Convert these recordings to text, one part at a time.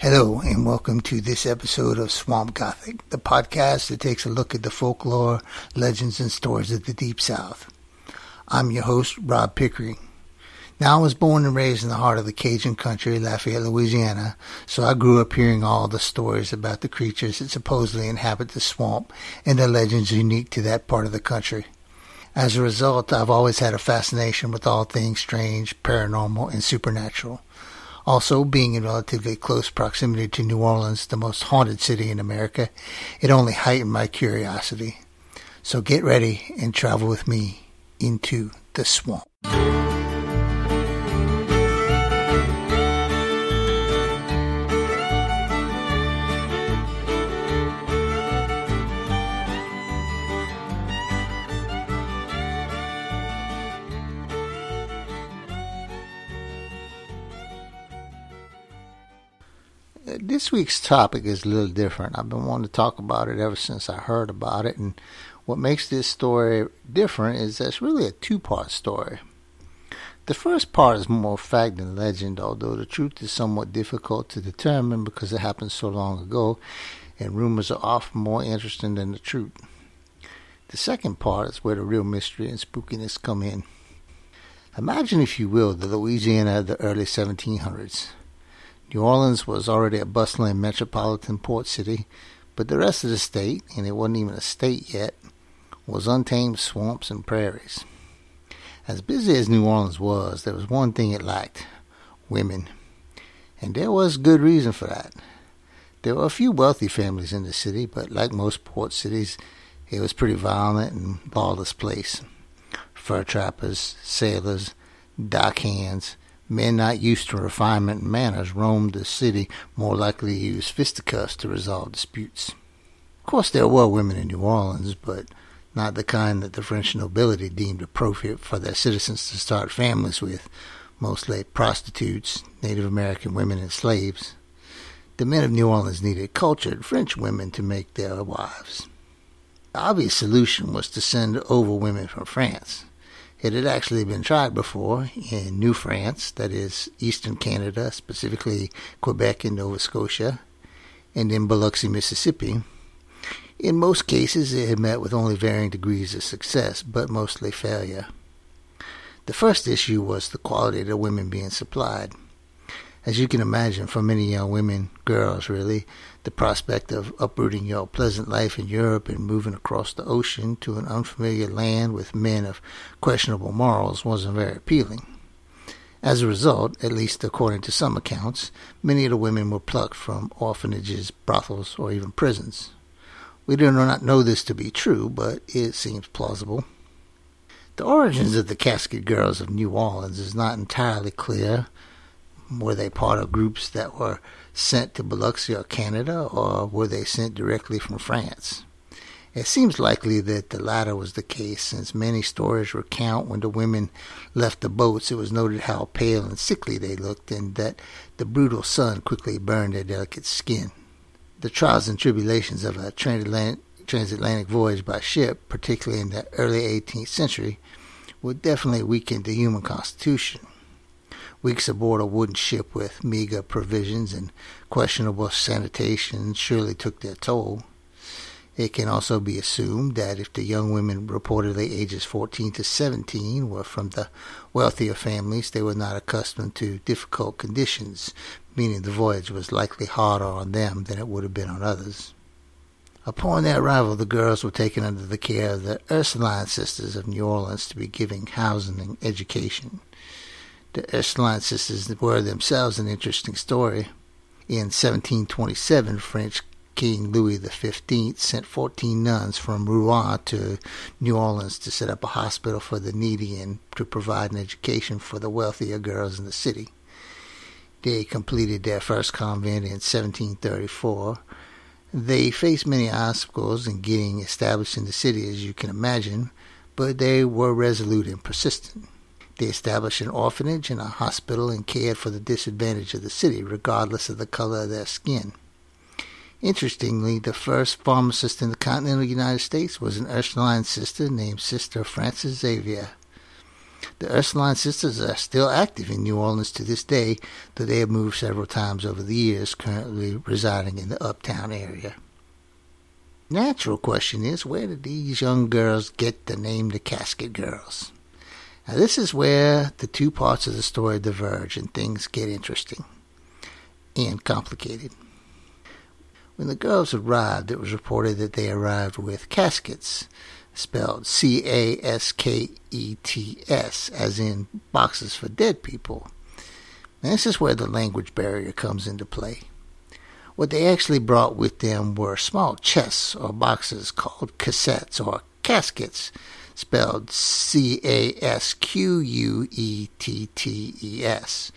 Hello, and welcome to this episode of Swamp Gothic, the podcast that takes a look at the folklore, legends, and stories of the Deep South. I'm your host, Rob Pickering. Now, I was born and raised in the heart of the Cajun country, Lafayette, Louisiana, so I grew up hearing all the stories about the creatures that supposedly inhabit the swamp and the legends unique to that part of the country. As a result, I've always had a fascination with all things strange, paranormal, and supernatural. Also, being in relatively close proximity to New Orleans, the most haunted city in America, it only heightened my curiosity. So get ready and travel with me into the swamp. This week's topic is a little different. I've been wanting to talk about it ever since I heard about it, and what makes this story different is that it's really a two part story. The first part is more fact than legend, although the truth is somewhat difficult to determine because it happened so long ago, and rumors are often more interesting than the truth. The second part is where the real mystery and spookiness come in. Imagine, if you will, the Louisiana of the early 1700s. New Orleans was already a bustling metropolitan port city, but the rest of the state, and it wasn't even a state yet, was untamed swamps and prairies. As busy as New Orleans was, there was one thing it lacked women. And there was good reason for that. There were a few wealthy families in the city, but like most port cities, it was a pretty violent and lawless place. Fur trappers, sailors, dock hands, Men not used to refinement and manners roamed the city, more likely to use fisticuffs to resolve disputes. Of course, there were women in New Orleans, but not the kind that the French nobility deemed appropriate for their citizens to start families with, mostly prostitutes, Native American women, and slaves. The men of New Orleans needed cultured French women to make their wives. The obvious solution was to send over women from France. It had actually been tried before in New France, that is, eastern Canada, specifically Quebec and Nova Scotia, and in Biloxi, Mississippi. In most cases, it had met with only varying degrees of success, but mostly failure. The first issue was the quality of the women being supplied. As you can imagine, for many young women, girls really, the prospect of uprooting your pleasant life in Europe and moving across the ocean to an unfamiliar land with men of questionable morals wasn't very appealing. As a result, at least according to some accounts, many of the women were plucked from orphanages, brothels, or even prisons. We do not know this to be true, but it seems plausible. The origins of the Casket Girls of New Orleans is not entirely clear. Were they part of groups that were sent to Biloxi or Canada, or were they sent directly from France? It seems likely that the latter was the case, since many stories recount when the women left the boats, it was noted how pale and sickly they looked, and that the brutal sun quickly burned their delicate skin. The trials and tribulations of a transatlantic, transatlantic voyage by ship, particularly in the early 18th century, would definitely weaken the human constitution. Weeks aboard a wooden ship with meager provisions and questionable sanitation surely took their toll. It can also be assumed that if the young women, reportedly ages 14 to 17, were from the wealthier families, they were not accustomed to difficult conditions, meaning the voyage was likely harder on them than it would have been on others. Upon their arrival, the girls were taken under the care of the Ursuline sisters of New Orleans to be given housing and education. The Ursuline sisters were themselves an interesting story. In 1727, French King Louis XV sent 14 nuns from Rouen to New Orleans to set up a hospital for the needy and to provide an education for the wealthier girls in the city. They completed their first convent in 1734. They faced many obstacles in getting established in the city, as you can imagine, but they were resolute and persistent. They established an orphanage and a hospital and cared for the disadvantaged of the city, regardless of the color of their skin. Interestingly, the first pharmacist in the continental United States was an Ursuline sister named Sister Frances Xavier. The Ursuline sisters are still active in New Orleans to this day, though they have moved several times over the years, currently residing in the uptown area. Natural question is, where did these young girls get the name the Casket Girls? Now, this is where the two parts of the story diverge and things get interesting and complicated. When the girls arrived, it was reported that they arrived with caskets, spelled C A S K E T S, as in boxes for dead people. Now, this is where the language barrier comes into play. What they actually brought with them were small chests or boxes called cassettes or casquettes, spelled C A S Q U E T T E S.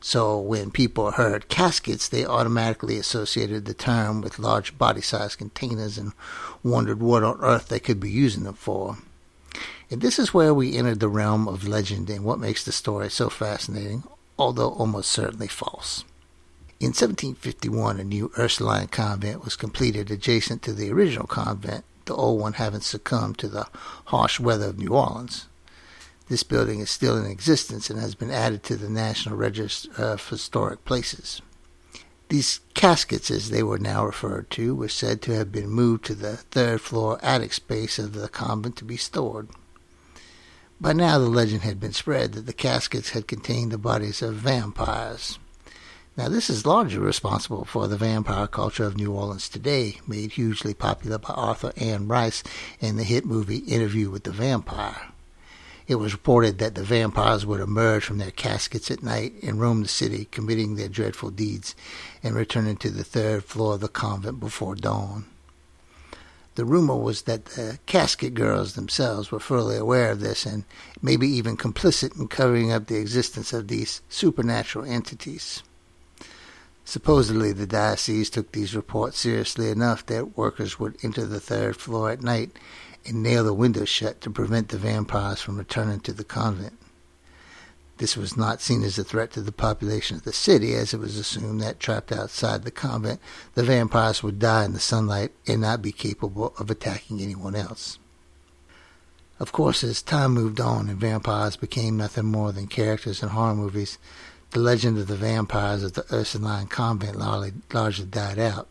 So when people heard caskets, they automatically associated the term with large body sized containers and wondered what on earth they could be using them for. And this is where we entered the realm of legend and what makes the story so fascinating, although almost certainly false. In 1751, a new Ursuline convent was completed adjacent to the original convent, the old one having succumbed to the harsh weather of New Orleans. This building is still in existence and has been added to the National Register uh, of Historic Places. These caskets, as they were now referred to, were said to have been moved to the third floor attic space of the convent to be stored. By now, the legend had been spread that the caskets had contained the bodies of vampires. Now, this is largely responsible for the vampire culture of New Orleans today, made hugely popular by author Anne Rice in the hit movie Interview with the Vampire. It was reported that the vampires would emerge from their caskets at night and roam the city, committing their dreadful deeds and returning to the third floor of the convent before dawn. The rumor was that the casket girls themselves were fully aware of this and maybe even complicit in covering up the existence of these supernatural entities. Supposedly, the diocese took these reports seriously enough that workers would enter the third floor at night and nail the windows shut to prevent the vampires from returning to the convent. This was not seen as a threat to the population of the city, as it was assumed that trapped outside the convent, the vampires would die in the sunlight and not be capable of attacking anyone else. Of course, as time moved on and vampires became nothing more than characters in horror movies, the legend of the vampires of the Ursuline convent largely died out.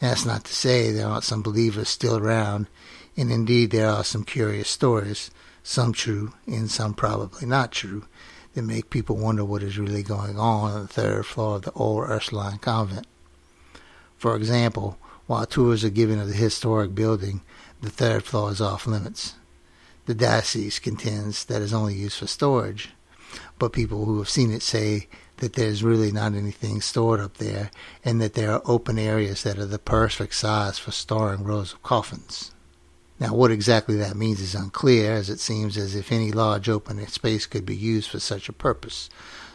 And that's not to say there aren't some believers still around and indeed, there are some curious stories, some true and some probably not true, that make people wonder what is really going on on the third floor of the old Ursuline convent. For example, while tours are given of the historic building, the third floor is off limits. The diocese contends that is only used for storage, but people who have seen it say that there's really not anything stored up there and that there are open areas that are the perfect size for storing rows of coffins. Now, what exactly that means is unclear, as it seems as if any large open space could be used for such a purpose,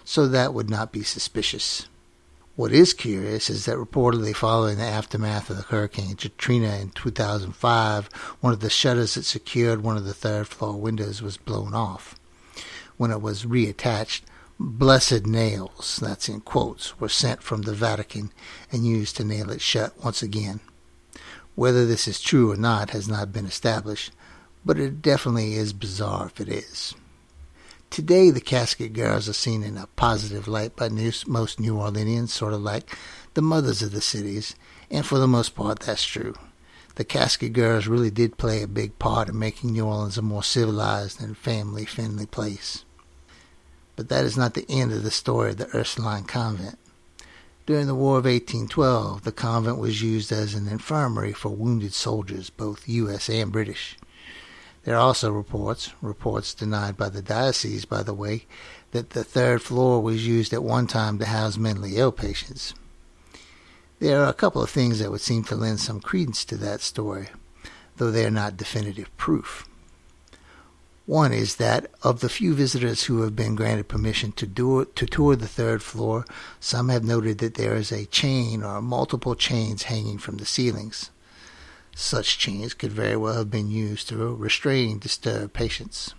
so that would not be suspicious. What is curious is that reportedly following the aftermath of the Hurricane Katrina in 2005, one of the shutters that secured one of the third floor windows was blown off. When it was reattached, blessed nails, that's in quotes, were sent from the Vatican and used to nail it shut once again. Whether this is true or not has not been established, but it definitely is bizarre if it is. Today, the casket girls are seen in a positive light by most New Orleanians, sort of like the mothers of the cities, and for the most part, that's true. The casket girls really did play a big part in making New Orleans a more civilized and family friendly place. But that is not the end of the story of the Ursuline convent. During the War of 1812, the convent was used as an infirmary for wounded soldiers, both U.S. and British. There are also reports, reports denied by the diocese, by the way, that the third floor was used at one time to house mentally ill patients. There are a couple of things that would seem to lend some credence to that story, though they are not definitive proof. One is that of the few visitors who have been granted permission to, do, to tour the third floor, some have noted that there is a chain or multiple chains hanging from the ceilings. Such chains could very well have been used to restrain disturbed patients.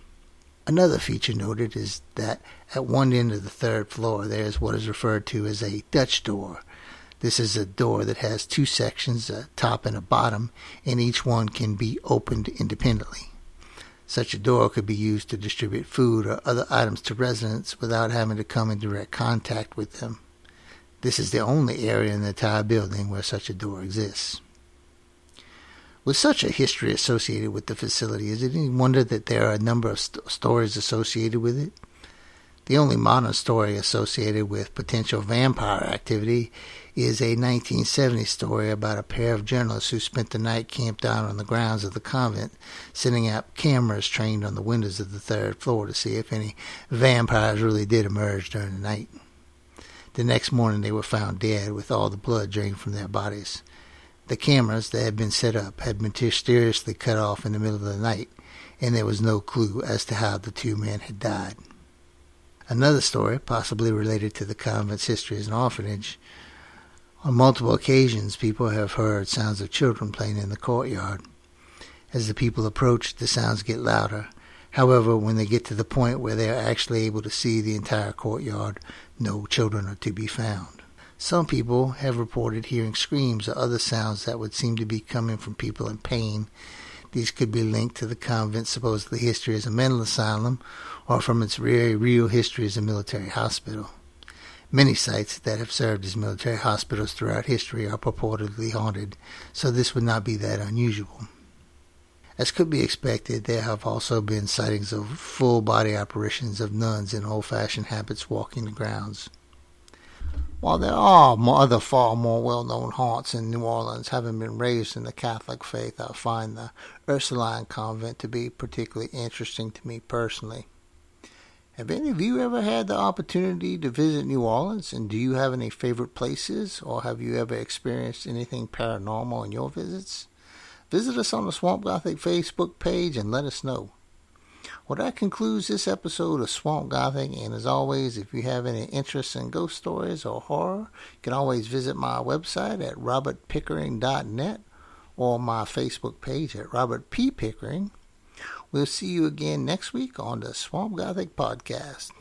Another feature noted is that at one end of the third floor there is what is referred to as a Dutch door. This is a door that has two sections, a top and a bottom, and each one can be opened independently. Such a door could be used to distribute food or other items to residents without having to come in direct contact with them. This is the only area in the entire building where such a door exists. With such a history associated with the facility, is it any wonder that there are a number of st- stories associated with it? The only modern story associated with potential vampire activity is a 1970 story about a pair of journalists who spent the night camped out on the grounds of the convent, setting up cameras trained on the windows of the third floor to see if any vampires really did emerge during the night. The next morning they were found dead with all the blood drained from their bodies. The cameras that had been set up had been mysteriously cut off in the middle of the night, and there was no clue as to how the two men had died. Another story, possibly related to the convent's history as an orphanage, on multiple occasions, people have heard sounds of children playing in the courtyard. As the people approach, the sounds get louder. However, when they get to the point where they are actually able to see the entire courtyard, no children are to be found. Some people have reported hearing screams or other sounds that would seem to be coming from people in pain. These could be linked to the convent's supposedly history as a mental asylum or from its very real history as a military hospital. Many sites that have served as military hospitals throughout history are purportedly haunted, so this would not be that unusual. As could be expected, there have also been sightings of full body apparitions of nuns in old fashioned habits walking the grounds. While there are other far more well known haunts in New Orleans, having been raised in the Catholic faith, I find the Ursuline convent to be particularly interesting to me personally. Have any of you ever had the opportunity to visit New Orleans? And do you have any favorite places? Or have you ever experienced anything paranormal in your visits? Visit us on the Swamp Gothic Facebook page and let us know. Well, that concludes this episode of Swamp Gothic. And as always, if you have any interest in ghost stories or horror, you can always visit my website at robertpickering.net or my Facebook page at Robert P. Pickering. We'll see you again next week on the Swamp Gothic Podcast.